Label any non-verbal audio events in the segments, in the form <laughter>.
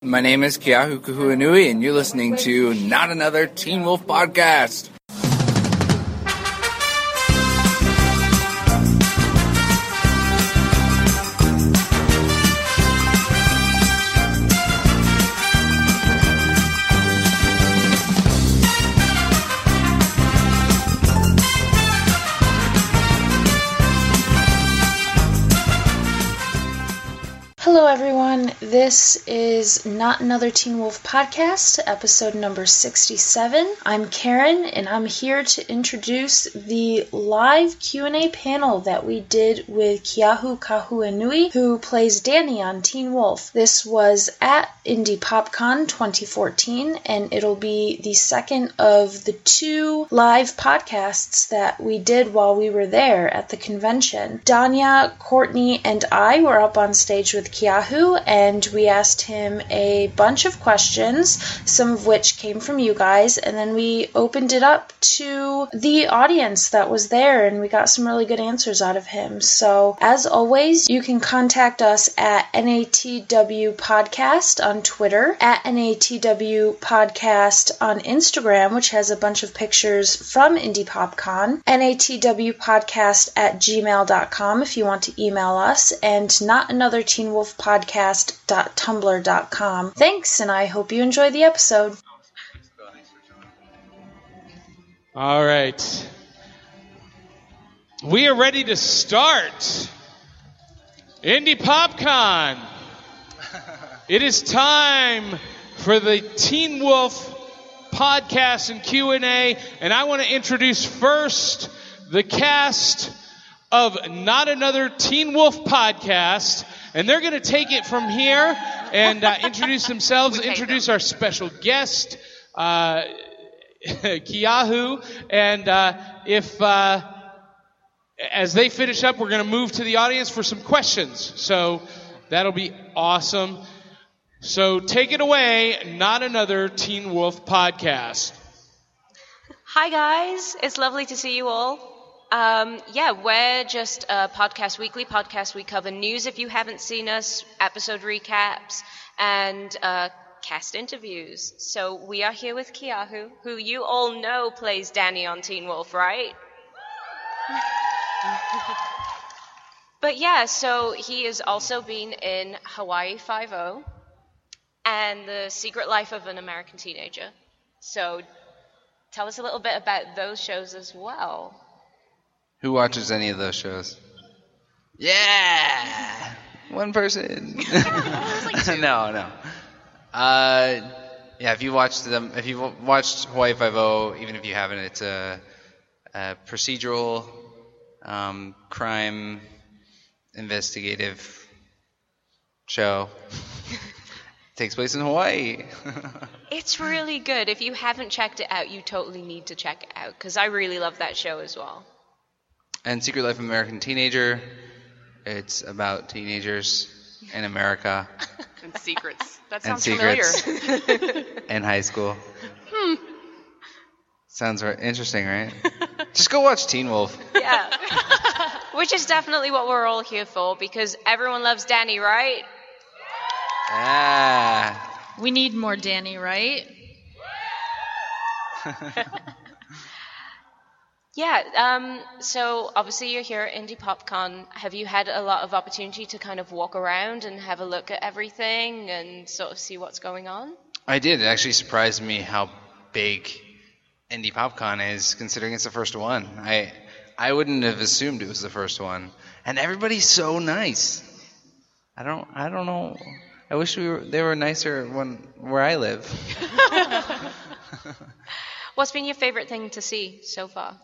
My name is Keahu Kahuanui, and you're listening to Not Another Teen Wolf Podcast. This is Not Another Teen Wolf podcast, episode number 67. I'm Karen, and I'm here to introduce the live Q&A panel that we did with Keahu Kahuanui, who plays Danny on Teen Wolf. This was at Indie PopCon 2014, and it'll be the second of the two live podcasts that we did while we were there at the convention. Danya, Courtney, and I were up on stage with Keahu, and we asked him a bunch of questions, some of which came from you guys, and then we opened it up to the audience that was there, and we got some really good answers out of him. So, as always, you can contact us at NATW Podcast on Twitter, at NATW Podcast on Instagram, which has a bunch of pictures from Indie PopCon, NATW Podcast at gmail.com if you want to email us, and not another Teen Wolf Podcast.tumblr.com. Thanks, and I hope you enjoy the episode. All right. We are ready to start. Indie PopCon. <laughs> It is time for the Teen Wolf podcast and Q&A, and I want to introduce first the cast of Not Another Teen Wolf podcast, and they're going to take it from here and uh, introduce themselves, introduce our special guest, uh, <laughs> Keahu, and uh, if uh, as they finish up, we're going to move to the audience for some questions. So that'll be awesome. So take it away, not another Teen Wolf podcast. Hi, guys. It's lovely to see you all. Um, yeah, we're just a podcast, weekly podcast. We cover news if you haven't seen us, episode recaps, and uh, cast interviews. So we are here with Keahu, who you all know plays Danny on Teen Wolf, right? <laughs> but yeah, so he has also been in Hawaii Five-O and The Secret Life of an American Teenager. So tell us a little bit about those shows as well. Who watches any of those shows? Yeah! One person. <laughs> no, no. Uh, yeah, if you watched them, if you watched Hawaii Five-O, even if you haven't, it's a, a procedural um, crime investigative show. <laughs> Takes place in Hawaii. <laughs> It's really good. If you haven't checked it out, you totally need to check it out because I really love that show as well. And Secret Life of American Teenager. It's about teenagers in America <laughs> and secrets. That and sounds secrets familiar. <laughs> in high school. Hmm. Sounds right. interesting, right? Just go watch Teen Wolf. Yeah. <laughs> Which is definitely what we're all here for because everyone loves Danny, right? Ah. We need more Danny, right? Yeah. Um, so obviously you're here at Indie PopCon. Have you had a lot of opportunity to kind of walk around and have a look at everything and sort of see what's going on? I did. It actually surprised me how big Indie PopCon is, considering it's the first one. I I wouldn't have assumed it was the first one. And everybody's so nice. I don't I don't know. I wish we were they were nicer when where I live. <laughs> <laughs> What's been your favorite thing to see so far?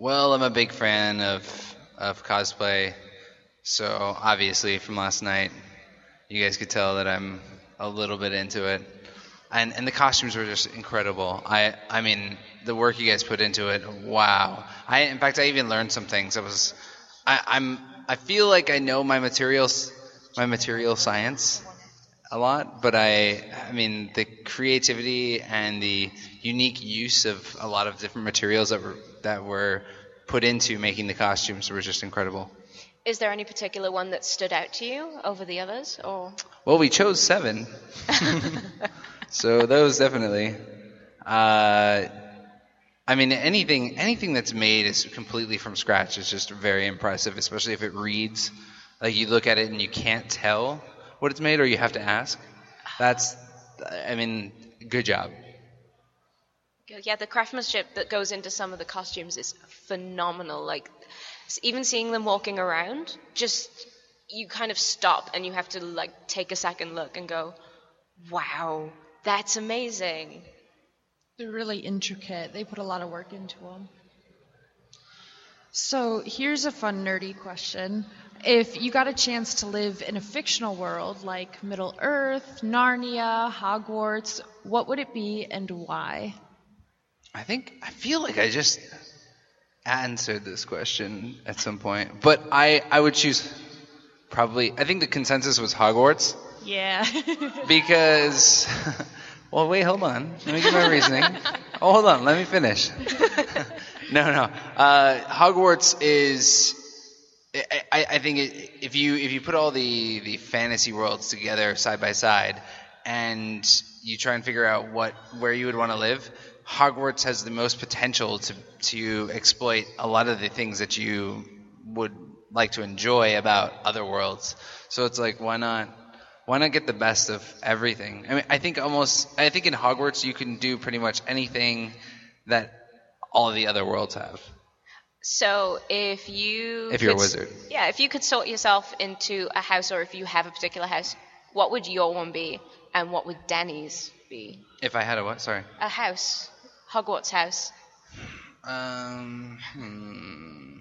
Well, I'm a big fan of of cosplay, so obviously from last night, you guys could tell that I'm a little bit into it, and and the costumes were just incredible. I I mean the work you guys put into it, wow. I in fact I even learned some things. I was I, I'm I feel like I know my materials my material science a lot, but I I mean the creativity and the unique use of a lot of different materials that were that were put into making the costumes were just incredible. Is there any particular one that stood out to you over the others, or Well, we chose seven. <laughs> so those definitely. Uh, I mean, anything anything that's made is completely from scratch is just very impressive, especially if it reads like you look at it and you can't tell what it's made, or you have to ask. That's, I mean, good job. Yeah, the craftsmanship that goes into some of the costumes is phenomenal. Like even seeing them walking around, just you kind of stop and you have to like take a second look and go, "Wow, that's amazing." They're really intricate. They put a lot of work into them. So here's a fun, nerdy question. If you got a chance to live in a fictional world like Middle Earth, Narnia, Hogwarts, what would it be and why? I think I feel like I just answered this question at some point, but I I would choose probably. I think the consensus was Hogwarts Yeah. <laughs> because. <laughs> well, wait, hold on. Let me get my reasoning. <laughs> Oh, hold on. Let me finish. no, no. Uh, Hogwarts is. I, I, I think it, if you if you put all the the fantasy worlds together side by side, and you try and figure out what where you would want to live, Hogwarts has the most potential to to exploit a lot of the things that you would like to enjoy about other worlds. So it's like why not why not get the best of everything? I mean, I think almost I think in Hogwarts you can do pretty much anything that all the other worlds have. So if you If you're a could s- wizard. yeah, if you could sort yourself into a house, or if you have a particular house, what would your one be, and what would Danny's be? If I had a what? Sorry. A house, Hogwarts house. Um, hmm.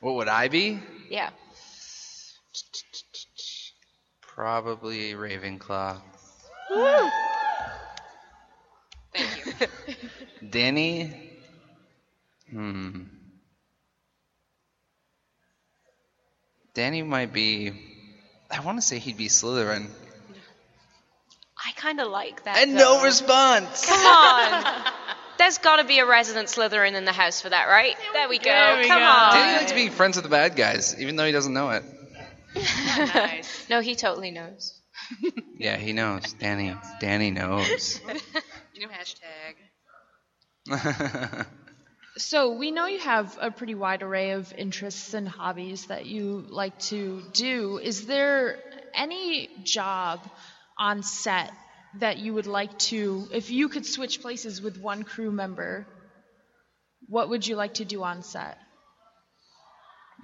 What would I be? Yeah. Probably Ravenclaw. Woo! <laughs> Thank you. Danny? Hmm. Danny might be. I want to say he'd be Slytherin. I kind of like that. And no response! Come on. <laughs> There's got to be a resident Slytherin in the house for that, right? There we go. There we Come go. on. Danny likes being friends with the bad guys, even though he doesn't know it. nice. <laughs> No, he totally knows. <laughs> Yeah, he knows. Danny. Danny knows. You know hashtag. So we know you have a pretty wide array of interests and hobbies that you like to do. Is there any job on set that you would like to, if you could switch places with one crew member, what would you like to do on set?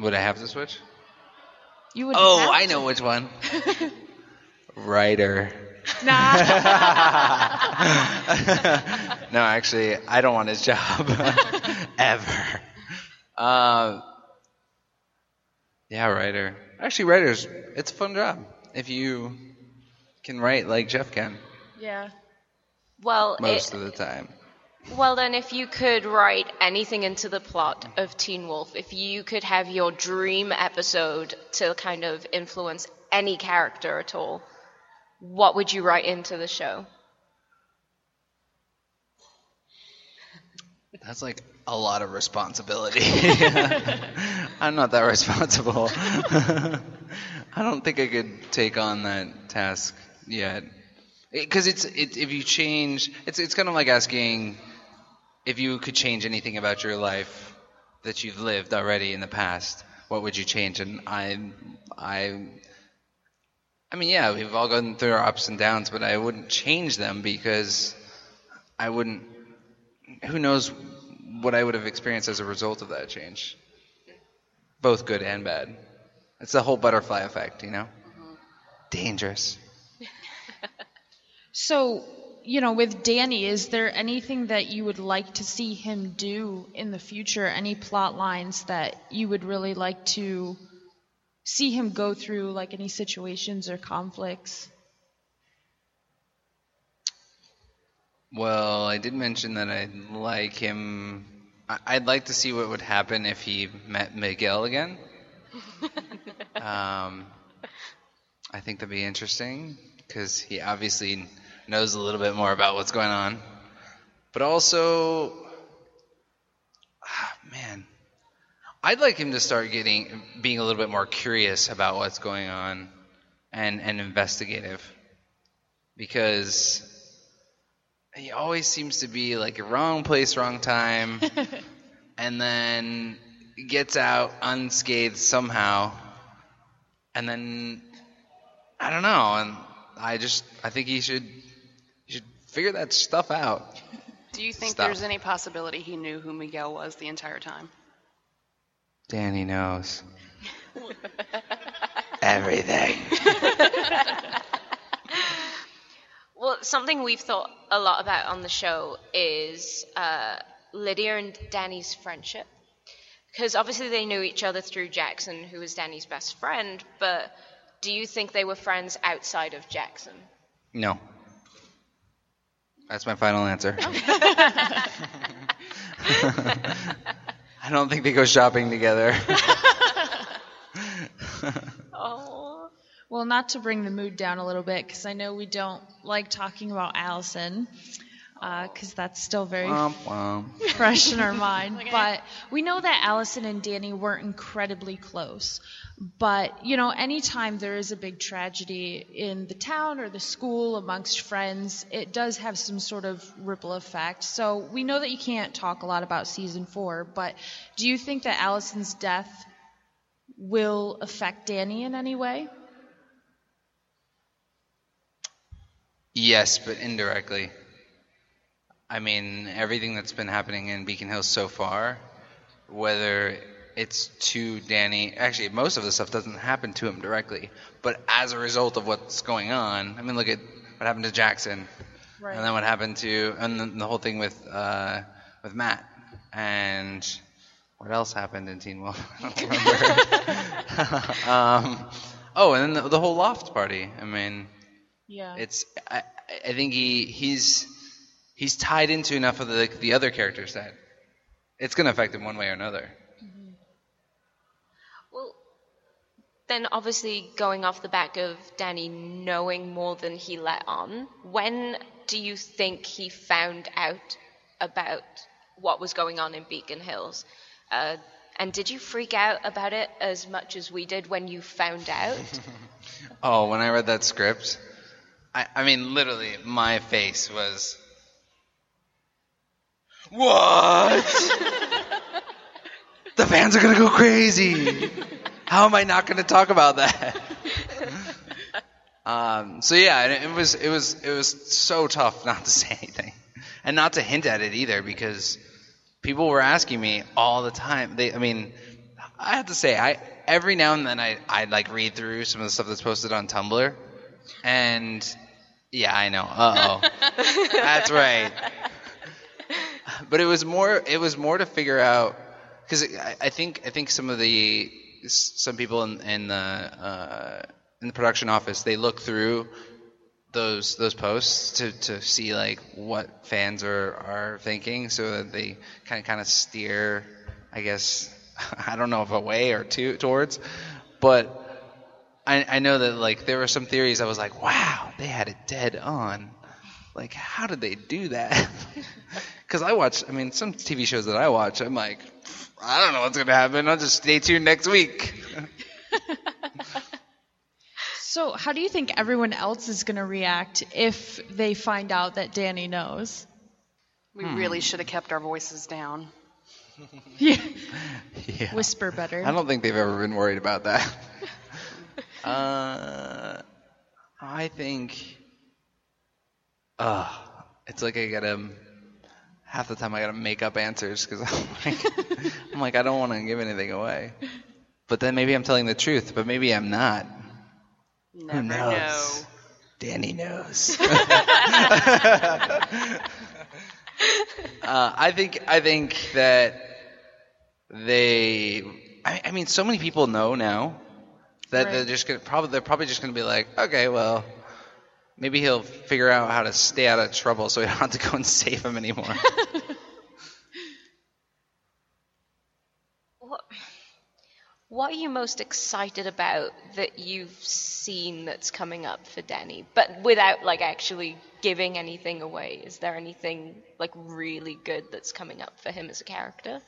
Would I have to switch? You would. Oh, have I to. know which one. <laughs> Writer. Nah. <laughs> no, actually, I don't want his job <laughs> ever. Uh, yeah, writer. Actually, writers, it's a fun job if you can write like Jeff can yeah. Well, most it, of the time. well then, if you could write anything into the plot of Teen Wolf, if you could have your dream episode to kind of influence any character at all, what would you write into the show? That's like a lot of responsibility. <laughs> I'm not that responsible. <laughs> I don't think I could take on that task yet. Because it's it, if you change, it's it's kind of like asking if you could change anything about your life that you've lived already in the past. What would you change? And I, I, I mean, yeah, we've all gone through our ups and downs, but I wouldn't change them because I wouldn't who knows what I would have experienced as a result of that change. Both good and bad. It's the whole butterfly effect, you know? Mm-hmm. Dangerous. <laughs> So, you know, with Danny, is there anything that you would like to see him do in the future? Any plot lines that you would really like to see him go through, like any situations or conflicts? Well, I did mention that I'd like him. I'd like to see what would happen if he met Miguel again. <laughs> um, I think that'd be interesting because he obviously knows a little bit more about what's going on. But also, ah, man, I'd like him to start getting being a little bit more curious about what's going on and and investigative because he always seems to be like wrong place, wrong time, <laughs> and then gets out unscathed somehow, and then I don't know, and I just I think he should he should figure that stuff out. Do you think Stop. there's any possibility he knew who Miguel was the entire time? Danny knows everything. <laughs> Well, something we've thought a lot about on the show is uh, Lydia and Danny's friendship. Because obviously they knew each other through Jackson, who was Danny's best friend, but do you think they were friends outside of Jackson? No. That's my final answer. <laughs> I don't think they go shopping together. <laughs> <laughs> Oh. Well, not to bring the mood down a little bit, because I know we don't like talking about Allison, Uh, because that's still very Womp womp. fresh in our mind. But we know that Allison and Danny weren't incredibly close. But, you know, anytime there is a big tragedy in the town or the school amongst friends, it does have some sort of ripple effect. So we know that you can't talk a lot about season four, but do you think that Allison's death will affect Danny in any way? Yes, but indirectly. I mean, everything that's been happening in Beacon Hills so far, whether it's to Danny, actually, most of the stuff doesn't happen to him directly, but as a result of what's going on, I mean, look at what happened to Jackson, and then what happened to, and then the whole thing with uh, with Matt, and what else happened in Teen Wolf? <laughs> I don't remember. <laughs> um, oh, and then the, the whole loft party. I mean, Yeah. it's I, I think he he's he's tied into enough of the the other characters that it's going to affect him one way or another. Well, then obviously going off the back of Danny knowing more than he let on, when do you think he found out about what was going on in Beacon Hills? Uh, and did you freak out about it as much as we did when you found out? <laughs> Oh, when I read that script, I I mean literally my face was what? the fans are going to go crazy. How am I not going to talk about that? <laughs> um, so yeah, and it was it was it was so tough not to say anything, and not to hint at it either, because people were asking me all the time. They, I mean, I have to say, I every now and then I I like read through some of the stuff that's posted on Tumblr, and yeah, I know. Uh oh, <laughs> that's right. But it was more it was more to figure out because I, I think I think some of the some people in, in the uh, in the production office they look through those those posts to, to see like what fans are, are thinking so that they kind of kind of steer I guess <laughs> I don't know if away or to towards but I, I know that like there were some theories I was like wow they had it dead on. Like how did they do that <laughs> because I watch I mean some TV shows that I watch I'm like I don't know what's gonna happen I'll just stay tuned next week <laughs> So, how do you think everyone else is going to react if they find out that Danny knows? We really should have kept our voices down. <laughs> Yeah. yeah. <laughs> Whisper better. I don't think they've ever been worried about that. uh, I think, uh, it's like I gotta, half the time I gotta make up answers because <laughs> I'm like, I'm like, I don't want to give anything away. But then maybe I'm telling the truth, but maybe I'm not. Never knows? know. Danny knows. <laughs> <laughs> uh, I think I think that they. I, I mean, so many people know now that they're just gonna probably they're probably just gonna be like, okay, well, maybe he'll figure out how to stay out of trouble, so we don't have to go and save him anymore. <laughs> what, what are you most excited about that you've seen that's coming up for Danny, but without like actually giving anything away? Is there anything like really good that's coming up for him as a character?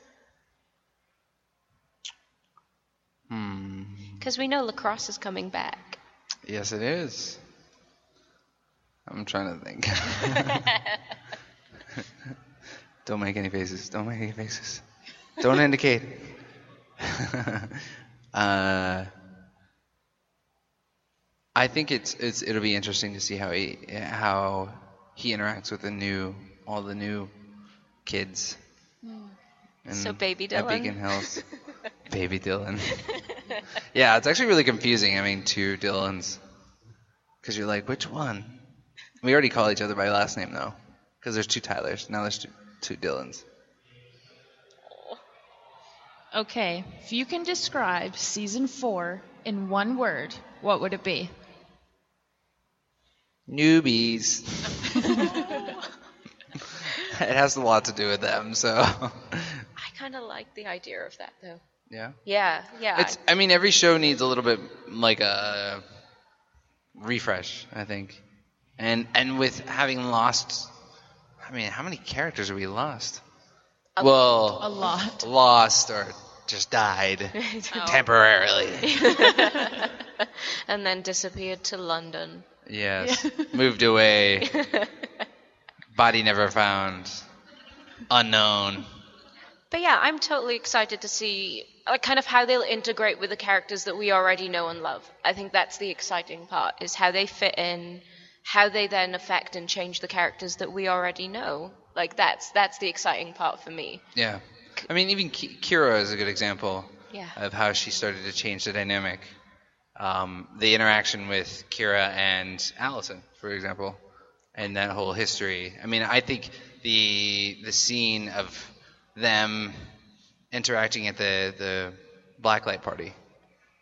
Hmm. Because we know lacrosse is coming back. Yes, it is. I'm trying to think. <laughs> Don't make any faces. Don't make any faces. Don't indicate. <laughs> uh, I think it's it's it'll be interesting to see how he how he interacts with the new all the new kids. And So baby Dylan. At? Beacon Hills. <laughs> baby Dylan. yeah, it's actually really confusing. I mean, two Dylans. Because you're like, which one? We already call each other by last name, though. Because there's two Tylers. Now there's two, two Dylans. Okay, if you can describe season four in one word, what would it be? Newbies. <laughs> it has a lot to do with them, so. I kind of like the idea of that, though. yeah. Yeah, yeah. It's. I mean, every show needs a little bit like a refresh. I think, and and with having lost, I mean, how many characters have we lost? well, A lot. lost or just died <laughs> oh. temporarily. <laughs> and then disappeared to London. Yes, <laughs> moved away. Body never found. Unknown. But yeah, I'm totally excited to see like kind of how they'll integrate with the characters that we already know and love. I think that's the exciting part is how they fit in, how they then affect and change the characters that we already know. Like that's that's the exciting part for me. Yeah. I mean, even Kira is a good example Yeah. of how she started to change the dynamic. Um, the interaction with Kira and Allison, for example, and that whole history. I mean, I think the the scene of them interacting at the the blacklight party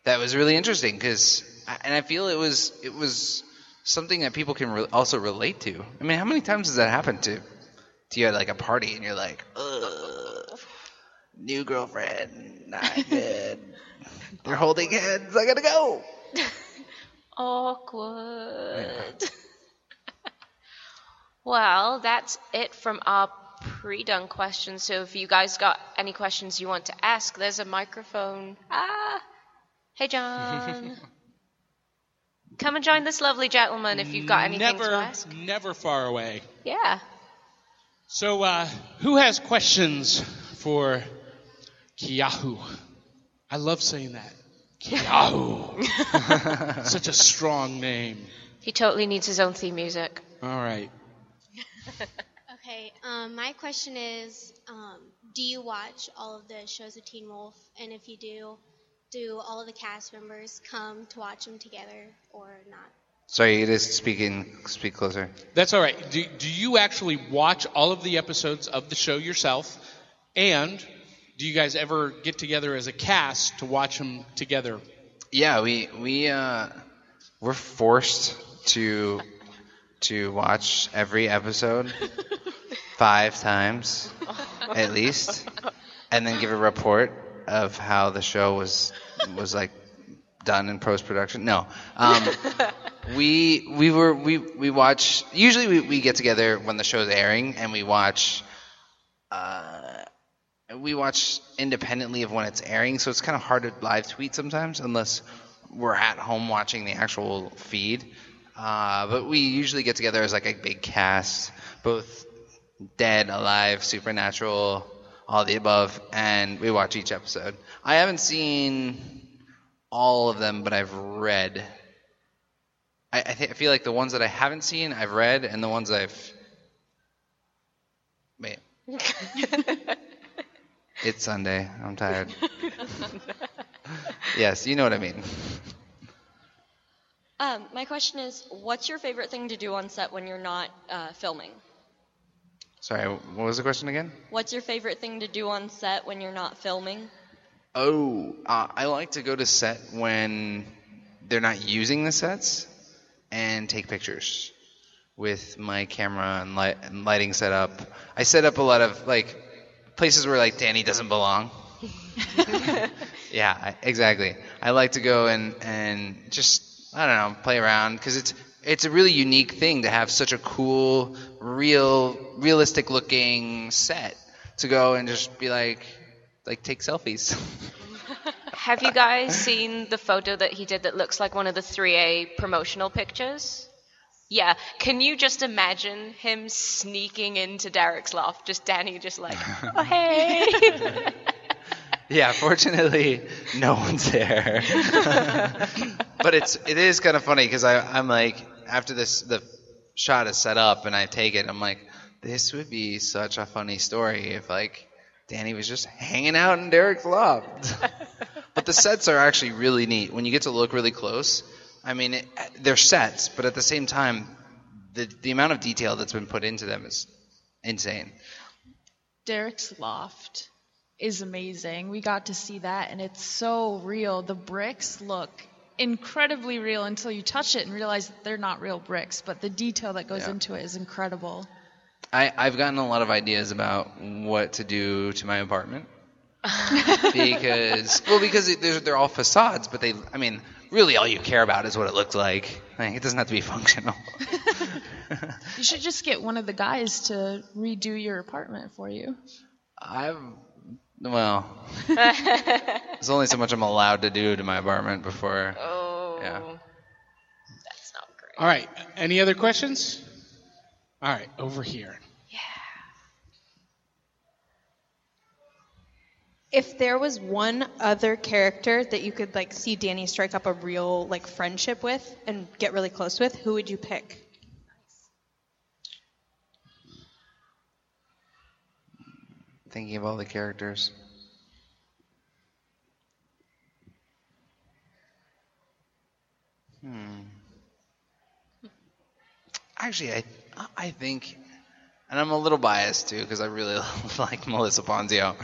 that was really interesting because, and I feel it was it was something that people can re- also relate to. I mean, how many times has that happened to to you at like a party and you're like, Ugh, new girlfriend, not <laughs> good. They're holding hands. I gotta go. <laughs> Awkward. <laughs> well, that's it from our pre-done questions. So if you guys got any questions you want to ask, there's a microphone. Ah, hey John. Come and join this lovely gentleman if you've got anything never, to ask. never far away. Yeah. So, uh, who has questions for Keahu? I love saying that. Keahu. <laughs> Such a strong name. He totally needs his own theme music. All right. <laughs> Okay, um, my question is um, Do you watch all of the shows of Teen Wolf? And if you do, do all of the cast members come to watch them together or not? Sorry, it is speaking. Speak closer. That's all right. Do, do you actually watch all of the episodes of the show yourself? And do you guys ever get together as a cast to watch them together? Yeah, we we uh, we're forced to to watch every episode <laughs> five times at least, and then give a report of how the show was was like done in post production. No, um, <laughs> we we were we we watch. Usually we, we get together when the show's airing, and we watch. Uh, we watch independently of when it's airing, so it's kind of hard to live tweet sometimes unless we're at home watching the actual feed. Uh, but we usually get together as like a big cast, both dead, alive, supernatural, all the above, and we watch each episode. I haven't seen all of them, but I've read. I, I, th- I feel like the ones that I haven't seen, I've read, and the ones I've. Wait. <laughs> It's Sunday. I'm tired. yes, you know what I mean. Um, my question is, what's your favorite thing to do on set when you're not uh, filming? Sorry, what was the question again? What's your favorite thing to do on set when you're not filming? Oh, uh, I like to go to set when they're not using the sets and take pictures with my camera and, light, and lighting set up. I set up a lot of like places where like Danny doesn't belong. <laughs> yeah, I, exactly. I like to go and and just I don't know play around because it's it's a really unique thing to have such a cool, real, realistic looking set to go and just be like like take selfies. <laughs> Have you guys seen the photo that he did that looks like one of the 3A promotional pictures? Yeah. Can you just imagine him sneaking into Derek's loft? Just Danny, just like, <laughs> oh, hey. <laughs> Yeah, fortunately, no one's there. but it's it is kind of funny because I'm like after this the shot is set up and I take it, I'm like, this would be such a funny story if like Danny was just hanging out in Derek's loft. <laughs> but the sets are actually really neat when you get to look really close. I mean, it, they're sets, but at the same time, the the amount of detail that's been put into them is insane. Derek's loft is amazing. We got to see that, and it's so real. The bricks look incredibly real until you touch it and realize that they're not real bricks, but the detail that goes Yeah. into it is incredible. I, I've gotten a lot of ideas about what to do to my apartment <laughs> because well because it, they're, they're all facades but they I mean really all you care about is what it looks like like it doesn't have to be <laughs> functional You should just get one of the guys to redo your apartment for you. I've well <laughs> there's only so much I'm allowed to do to my apartment before oh. Yeah. That's not great. All right. Any other questions? All right, over here. Yeah. If there was one other character that you could like see Danny strike up a real like friendship with and get really close with, who would you pick? Thinking of all the characters hmm actually I I think and I'm a little biased too because I really <laughs> like Melissa Ponzio.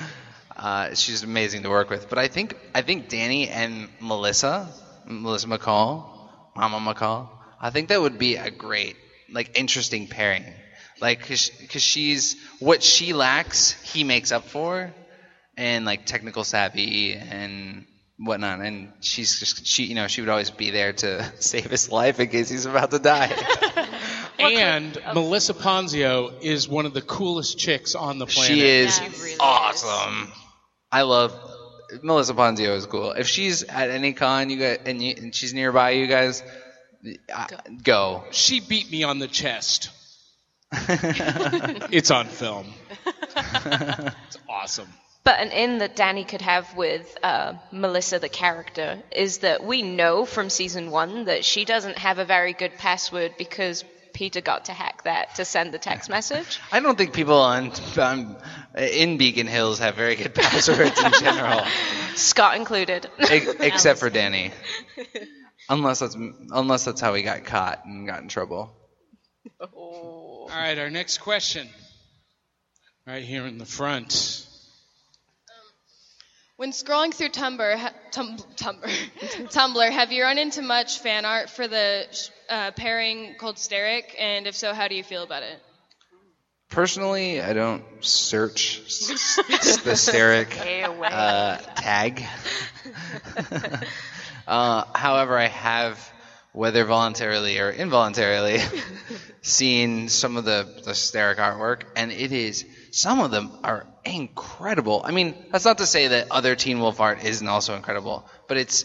Uh, she's amazing to work with. But I think I think Danny and Melissa, Melissa McCall, Mama McCall, I think that would be a great, like, interesting pairing. Like, because she's what she lacks, he makes up for, and like technical savvy and whatnot. And she's just she, you know, she would always be there to <laughs> save his life in case he's about to die. <laughs> and Melissa Ponzio is one of the coolest chicks on the planet. She is Yeah, really awesome. I love Melissa Ponzio is cool. If she's at any con, you guys, and, you, and she's nearby, you guys I, go. She beat me on the chest. <laughs> It's on film. <laughs> It's awesome. But an in that Danny could have with uh, Melissa, the character, is that we know from season one that she doesn't have a very good password because Peter got to hack that to send the text <laughs> message. I don't think people on, on in Beacon Hills have very good passwords in general, Scott included. e- except for Danny. Unless that's unless that's how he got caught and got in trouble. All right, our next question. Right here in the front. When scrolling through Tumblr, ha- tum- Tumblr, <laughs> Tumblr, have you run into much fan art for the uh, pairing Cold Sterek? And if so, how do you feel about it? Personally, I don't search s- s- <laughs> the Sterek uh, tag. <laughs> uh, however, I have, whether voluntarily or involuntarily, <laughs> seen some of the, the Sterek artwork, and it is some of them are incredible. I mean, that's not to say that other Teen Wolf art isn't also incredible, but it's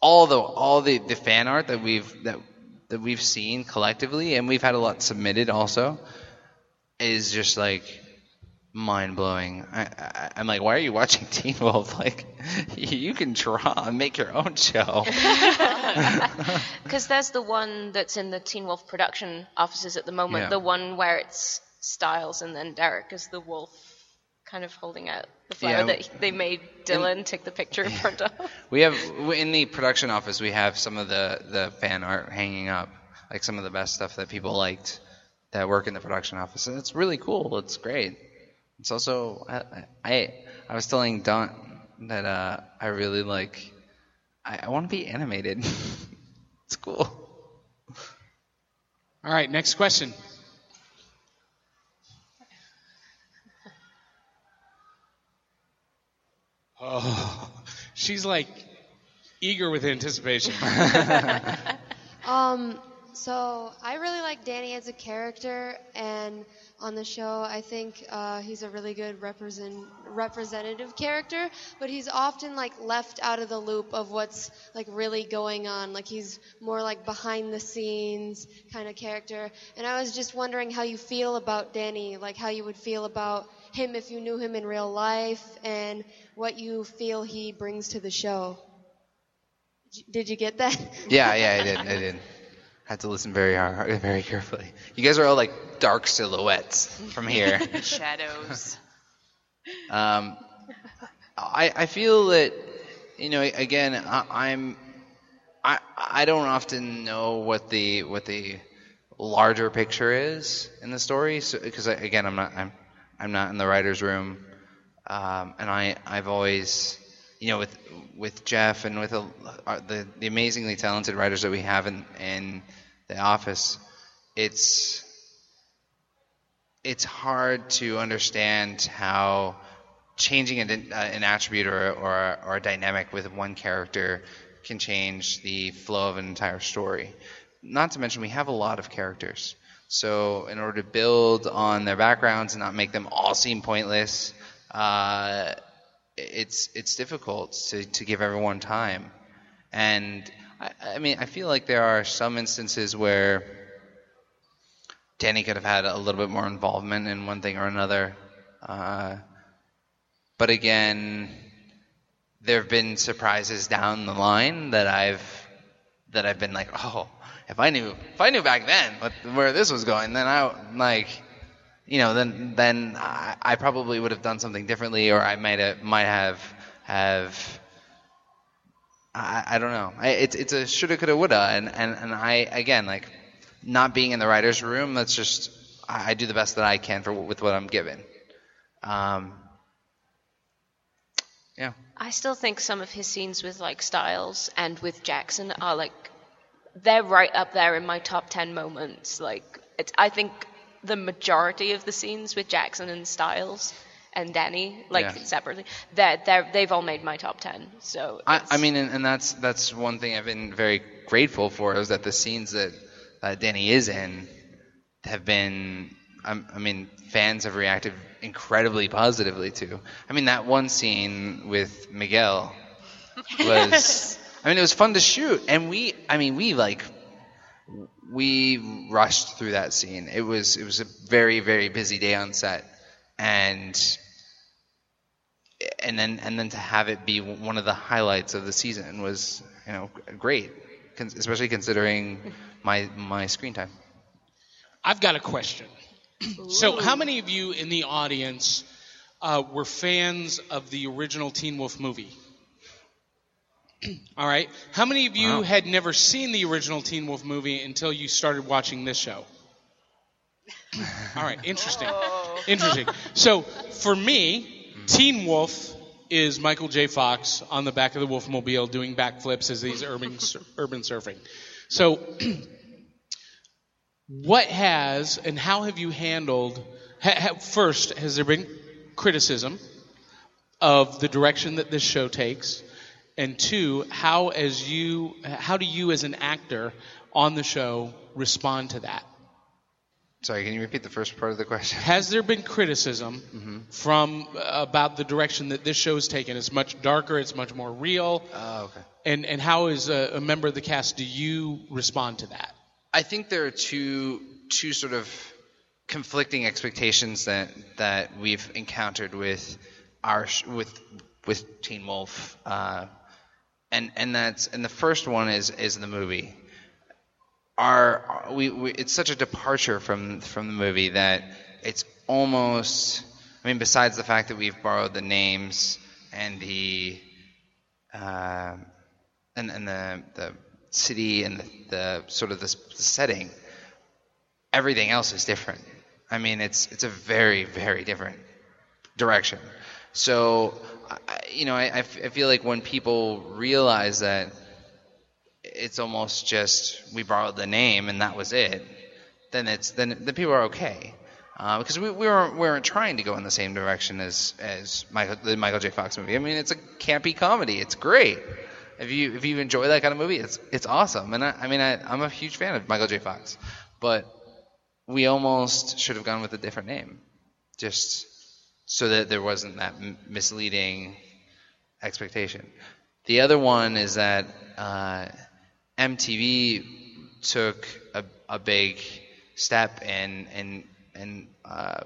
all the all the, the fan art that we've that that we've seen collectively, and we've had a lot submitted also, is just like mind blowing. I, I, I'm like, why are you watching <laughs> Teen Wolf? <laughs> Like, you can draw and make your own show. <laughs> Because there's the one that's in the Teen Wolf production offices at the moment, Yeah. the one where it's Stiles and then Derek is the wolf kind of holding out the flower Yeah. that they made Dylan take the picture in front of. We have in the production office. We have some of the the fan art hanging up, like some of the best stuff that people liked that work in the production office, and it's really cool. It's great. It's also I I, I was telling Don that uh, I really like. I, I want to be animated. <laughs> it's cool. All right, next question. Oh, she's like eager with anticipation. <laughs> <laughs> Um, so I really like Danny as a character, and on the show, I think uh, he's a really good represent representative character. But he's often like left out of the loop of what's like really going on. Like he's more like behind the scenes kind of character. And I was just wondering how you feel about Danny, like how you would feel about him if you knew him in real life, and what you feel he brings to the show. Did you get that? Yeah, yeah, I did. I did. <laughs> Had to listen very hard, <laughs> very carefully. You guys are all like dark silhouettes from here. <laughs> Shadows. <laughs> Um, I I feel that you know again I, I'm I I don't often know what the what the larger picture is in the story so because again I'm not I'm I'm not in the writers room um, and I I've always you know with with Jeff and with a, uh, the the amazingly talented writers that we have in in the office it's it's hard to understand how changing an, uh, an attribute or, or, or a dynamic with one character can change the flow of an entire story. Not to mention, we have a lot of characters. So, in order to build on their backgrounds and not make them all seem pointless, uh, it's it's difficult to, to give everyone time. And I, I mean, I feel like there are some instances where Danny could have had a little bit more involvement in one thing or another. Uh, but again, there have been surprises down the line that I've that I've been like, oh, if I knew if I knew back then what, where this was going, then I like, you know, then then I, I probably would have done something differently, or I might have might have have. I, I don't know. I, it's it's a shoulda, coulda, woulda, and, and and I again like not being in the writers' room. That's just I, I do the best that I can for with what I'm given. Um, yeah. I still think some of his scenes with like Stiles and with Jackson are like they're right up there in my top 10 moments. Like I think the majority of the scenes with Jackson and Stiles and Danny like Yeah. separately they're, they're they've all made my top 10. So I, I mean, and, and that's that's one thing I've been very grateful for is that the scenes that uh, Danny is in have been. I'm, I mean, fans have reacted incredibly positively to. I mean, that one scene with Miguel <laughs> was. I mean, it was fun to shoot, and we. I mean, we like. We rushed through that scene. It was it was a very very busy day on set, and and then and then to have it be one of the highlights of the season was you know great, especially considering my my screen time. I've got a question. <clears throat> so, how many of you in the audience uh, were fans of the original Teen Wolf movie? <clears throat> All right. How many of you Wow. had never seen the original Teen Wolf movie until you started watching this show? All right. <laughs> Interesting. Oh. Interesting. So, for me, Teen Wolf is Michael J. Fox on the back of the Wolfmobile doing backflips as he's urban, <laughs> urban surfing. So, <clears throat> what has and how have you handled ha, ha, first has there been criticism of the direction that this show takes and two how as you how do you as an actor on the show respond to that? Sorry, can you repeat the first part of the question? <laughs> has there been criticism from uh, about the direction that this show show's taken? It's much darker it's much more real. Oh, okay. and and how as a, a member of the cast do you respond to that? I think there are two two sort of conflicting expectations that that we've encountered with our with with Teen Wolf, uh, and and that's and the first one is is the movie. Our we, we it's such a departure from from the movie that it's almost. I mean, besides the fact that we've borrowed the names and the uh, and and the the city and the, the sort of the, setting, everything else is different. I mean, it's it's a very very different direction. So, you know, I feel like when people realize that it's almost just we borrowed the name and that was it, then it's then then people are okay. Uh, because we, we weren't we weren't trying to go in the same direction as as Michael, the Michael J. Fox movie. I mean, it's a campy comedy. It's great. if you if you enjoy that kind of movie, it's it's awesome. And I, I mean, I, I'm a huge fan of Michael J. Fox, but we almost should have gone with a different name, just so that there wasn't that m- misleading expectation. The other one is that uh, MTV took a, a big step in in in uh,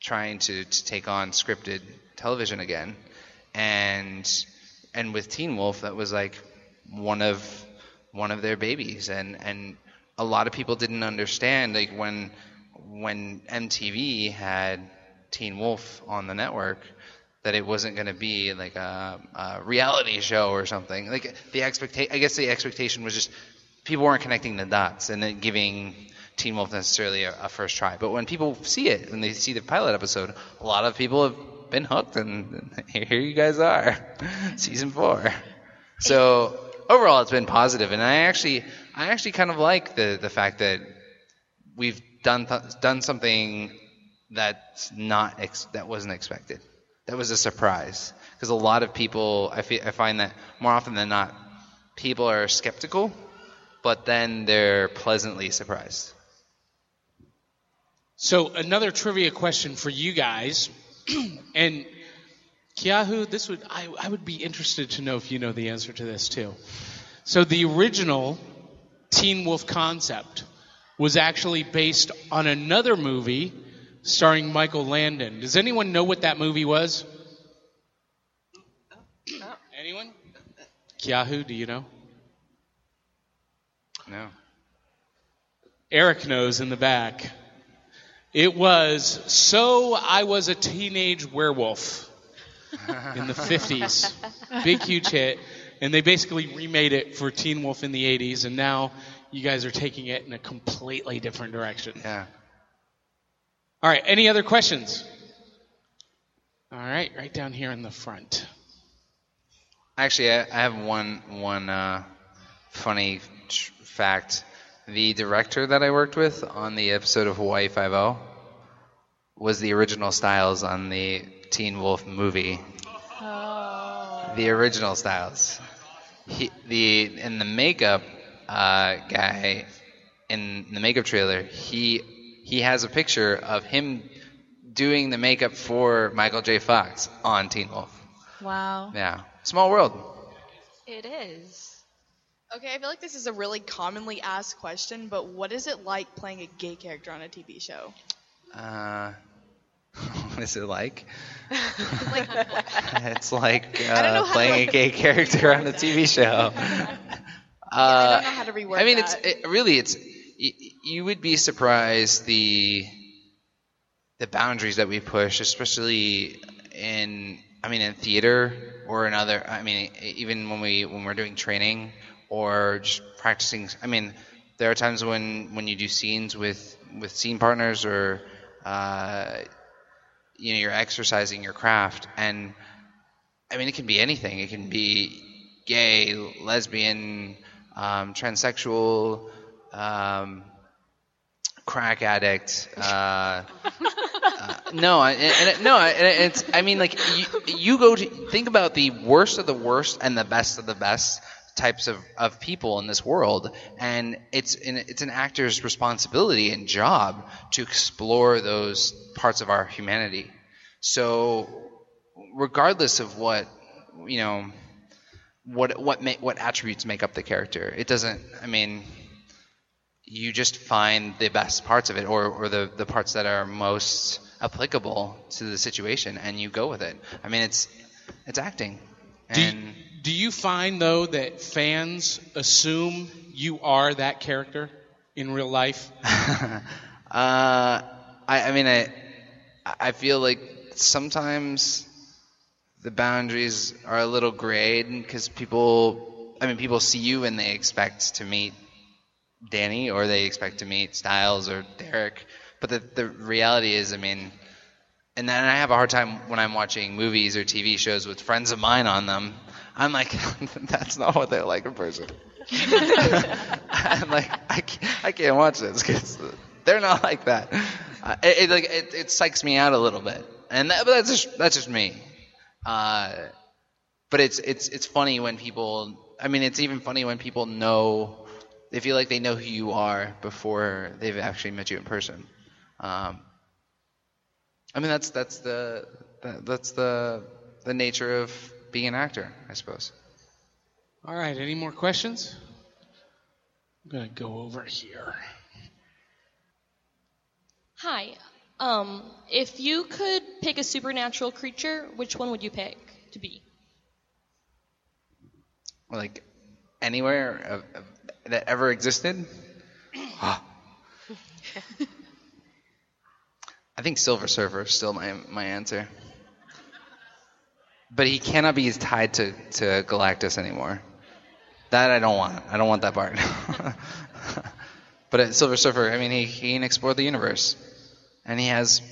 trying to, to take on scripted television again, and and with Teen Wolf, that was like one of one of their babies, and and a lot of people didn't understand like when when MTV had Teen Wolf on the network that it wasn't going to be like a, a reality show or something. Like the expectation, I guess the expectation was just people weren't connecting the dots and then giving Teen Wolf necessarily a, a first try. But when people see it, when they see the pilot episode, a lot of people have been hooked, and here you guys are, <laughs> season four. So overall, it's been positive, and I actually, I actually kind of like the the fact that we've done th- done something that's not ex- that wasn't expected. That was a surprise because a lot of people, I, fe- I find that more often than not, people are skeptical, but then they're pleasantly surprised. So another trivia question for you guys, <clears throat> and Keahu, this would I, I would be interested to know if you know the answer to this too. So the original Teen Wolf concept was actually based on another movie starring Michael Landon. Does anyone know what that movie was? Anyone? Keahu, do you know? No. Eric knows in the back. It was So I Was a Teenage Werewolf in the 50s. <laughs> Big, huge hit. And they basically remade it for Teen Wolf in the 80s, and now you guys are taking it in a completely different direction. Yeah. All right, any other questions? All right, right down here in the front. Actually, I, I have one one uh, funny tr- fact. The director that I worked with on the episode of Hawaii Five O was the original Stiles on the Teen Wolf movie. Oh. The original Stiles. He, the in the makeup uh, guy in the makeup trailer, he he has a picture of him doing the makeup for Michael J. Fox on Teen Wolf. Wow. Yeah, small world. It is. Okay, I feel like this is a really commonly asked question, but what is it like playing a gay character on a TV show? Uh, <laughs> what is it like? <laughs> it's like I don't know uh, playing a gay character on a TV show. Uh, <laughs> I don't know how to reword I mean, that. it's it, really it's y- you would be surprised the the boundaries that we push, especially in I mean in theater or in other. I mean, even when we when we're doing training or just practicing. I mean, there are times when when you do scenes with with scene partners or uh, you know you're exercising your craft and I mean it can be anything. It can be gay, lesbian, um, transsexual, um, crack addict. Uh, <laughs> uh, no, and, and, no, I- and it's. I mean, like you, you go to think about the worst of the worst and the best of the best types of, of people in this world, and it's an, it's an actor's responsibility and job to explore those parts of our humanity. So, regardless of what you know, what what ma- what attributes make up the character, it doesn't. I mean, you just find the best parts of it or, or the, the parts that are most applicable to the situation and you go with it. I mean it's it's acting. Do you, do you find though that fans assume you are that character in real life? <laughs> uh, I, I mean I I feel like sometimes the boundaries are a little grayed because people I mean people see you and they expect to meet Danny or they expect to meet Stiles or Derek. But the the reality is, I mean, and then I have a hard time when I'm watching movies or TV shows with friends of mine on them. I'm like, <laughs> that's not what they're like in person. <laughs> I'm like, I can't, I can't watch this because they're not like that. Uh, it, it like it, it psychs me out a little bit, and that, but that's just that's just me. Uh, but it's it's it's funny when people I mean, it's even funny when people know they feel like they know who you are before they've actually met you in person. Um, I mean, that's that's the that, that's the the nature of being an actor, I suppose. All right, any more questions? I'm going to go over here. Hi. Um, if you could pick a supernatural creature, which one would you pick to be? Like anywhere of, of, that ever existed. Ah. <laughs> I think Silver Surfer is still my my answer. But he cannot be tied to, to Galactus anymore. That I don't want. I don't want that part. <laughs> but at Silver Surfer, I mean, he, he can explore the universe. And he has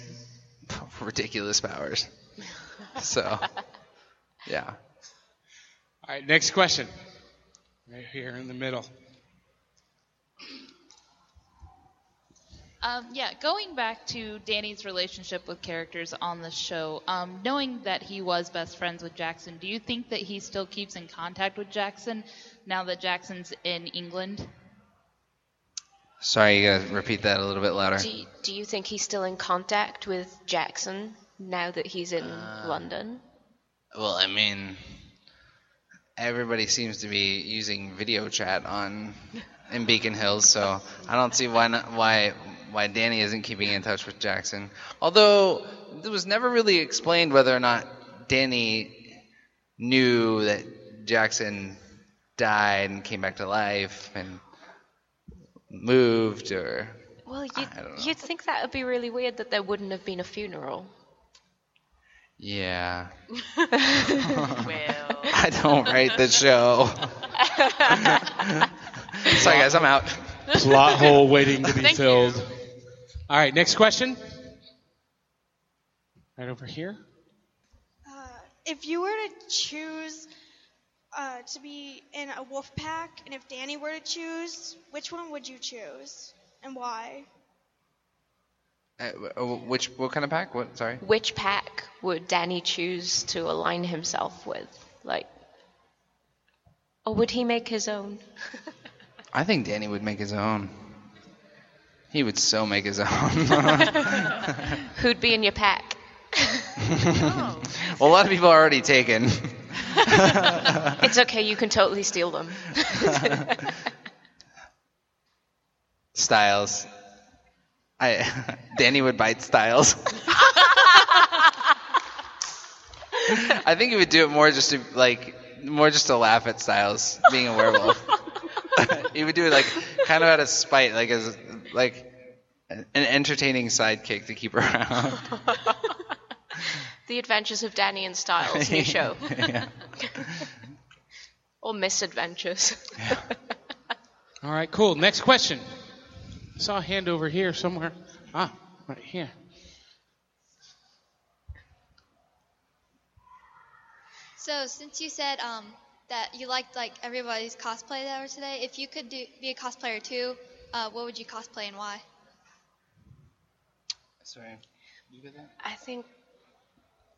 <laughs> ridiculous powers. So, yeah. All right, next question. Right here in the middle. Um, yeah, going back to Danny's relationship with characters on the show, um, knowing that he was best friends with Jackson, do you think that he still keeps in contact with Jackson now that Jackson's in England? Sorry, you gotta repeat that a little bit louder. Do you, do you think he's still in contact with Jackson now that he's in Uh, London? Well, I mean, everybody seems to be using video chat on in Beacon Hills, so I don't see why not, why why Danny isn't keeping in touch with Jackson. Although it was never really explained whether or not Danny knew that Jackson died and came back to life and moved or Well, you'd, you'd think that would be really weird that there wouldn't have been a funeral. yeah. <laughs> <laughs> Well i don't write the show. <laughs> Sorry guys, I'm out. Plot hole waiting to be Thank filled. All right, next question. Right over here. If you were to choose uh, to be in a wolf pack, and if Danny were to choose, which one would you choose, and why? Uh, which what kind of pack? What? Sorry. Which pack would Danny choose to align himself with? Like, or would he make his own? <laughs> I think Danny would make his own. He would so make his own. <laughs> Who'd be in your pack? <laughs> well, a lot of people are already taken. <laughs> it's okay, you can totally steal them. Stiles. I Danny would bite Stiles. I think he would do it more just to like more just to laugh at Stiles being a werewolf. he would do it like kind of out of spite, like as like an entertaining sidekick to keep around. <laughs> the Adventures of Danny and Stiles, new <laughs> show. Yeah. or misadventures. All right, cool. Next question. I saw a hand over here somewhere. Ah, right here. So since you said um, that you liked like everybody's cosplay that were today, if you could do, be a cosplayer too, uh, what would you cosplay and why? Sorry. You get that? I think.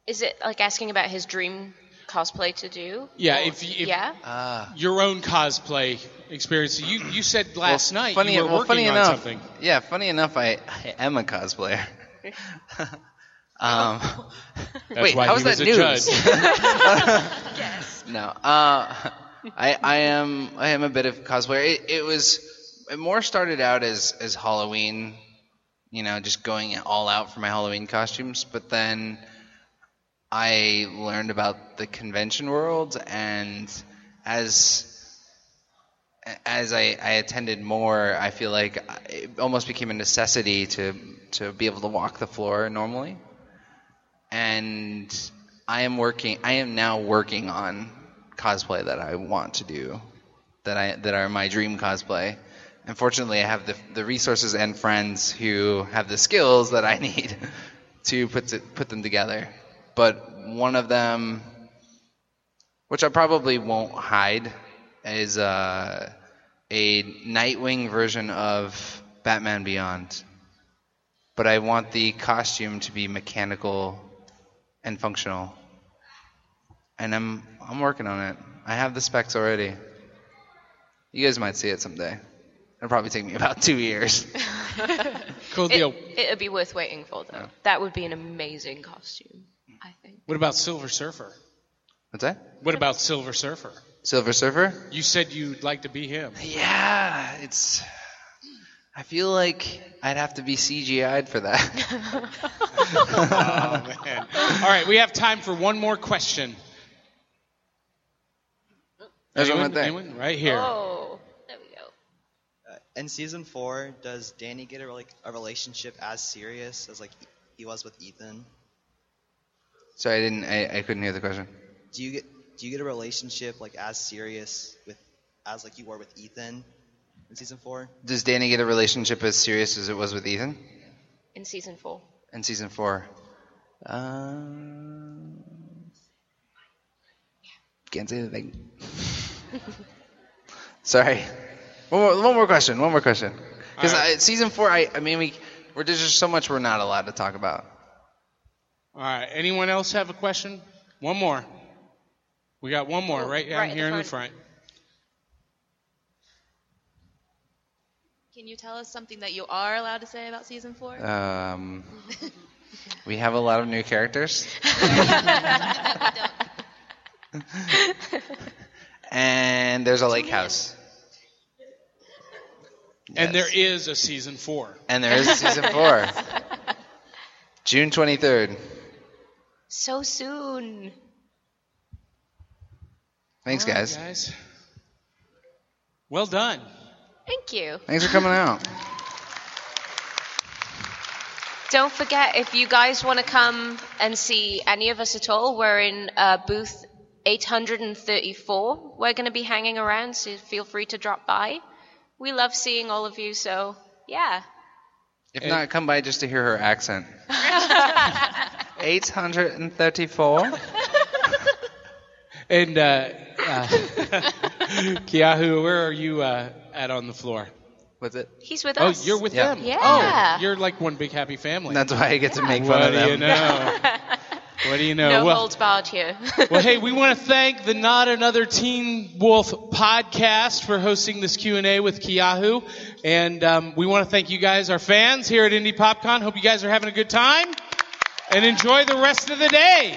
Is it like asking about his dream cosplay to do? Yeah, Or- if, if yeah. Ah. your own cosplay experience. You you said last Well, night funny, you were well, working funny on enough, something. Yeah, funny enough, I, I am a cosplayer. <laughs> um, That's wait, why how he was that a news? judge. <laughs> No, uh, I I am I am a bit of cosplayer. It, it was it more started out as as Halloween, you know, just going all out for my Halloween costumes, but then I learned about the convention world, and as as I, I attended more, I feel like it almost became a necessity to to be able to walk the floor normally. And I am working. I am now working on cosplay that I want to do, that I that are my dream cosplay. Unfortunately, I have the the resources and friends who have the skills that I <laughs> need to put to, put them together. But one of them, which I probably won't hide, is uh, a Nightwing version of Batman Beyond. But I want the costume to be mechanical and functional. And I'm I'm working on it. I have the specs already. You guys might see it someday. It'll probably take me about two years. <laughs> Cool It, deal. it'd be worth waiting for, though. That would be an amazing costume, I think. What about Silver Surfer? What's that? What about Silver Surfer? Silver Surfer? You said you'd like to be him. Yeah, it's. I feel like I'd have to be CGI'd for that. <laughs> oh, man. All right, we have time for one more question. There's one anyone, right there. anyone? Right here. Oh, there we go. Uh, in season four, does Danny get a, like a relationship as serious as like he was with Ethan? Sorry, I didn't. I, I couldn't hear the question. Do you get do you get a relationship like as serious with as like you were with Ethan in season four? Does Danny get a relationship as serious as it was with Ethan In season four. in season four? Um, can't say anything. <laughs> Sorry. One more, one more question. One more question. Because All right. season four, I, I mean, we we're, there's just so much we're not allowed to talk about. All right. Anyone else have a question? One more. We got one more Oh, right down right here the in the front. Can you tell us something that you are allowed to say about season four? Um, <laughs> we have a lot of new characters. <laughs> <laughs> and there's a lake house. And there is a season four. And there is a season four. <laughs> June 23rd. So soon. Thanks, All right, guys. guys. Well done. Thank you. Thanks for coming out. Don't forget, if you guys want to come and see any of us at all, we're in uh, booth 834. We're going to be hanging around, so feel free to drop by. We love seeing all of you, so yeah. If not, come by just to hear her accent. <laughs> 834. <laughs> And uh, uh, <laughs> Keahu, where are you uh, at on the floor? With it? He's with us. Oh, you're with Yeah. them. Yeah. Oh, you're like one big happy family. That's why I get to make what fun of do them. you know? What do you know? no well, holds barred here. <laughs> well, hey, we want to <laughs> thank the Not Another Teen Wolf podcast for hosting this Q and A with Keahu, and um, we want to thank you guys, our fans here at Indie PopCon. Hope you guys are having a good time, and enjoy the rest of the day.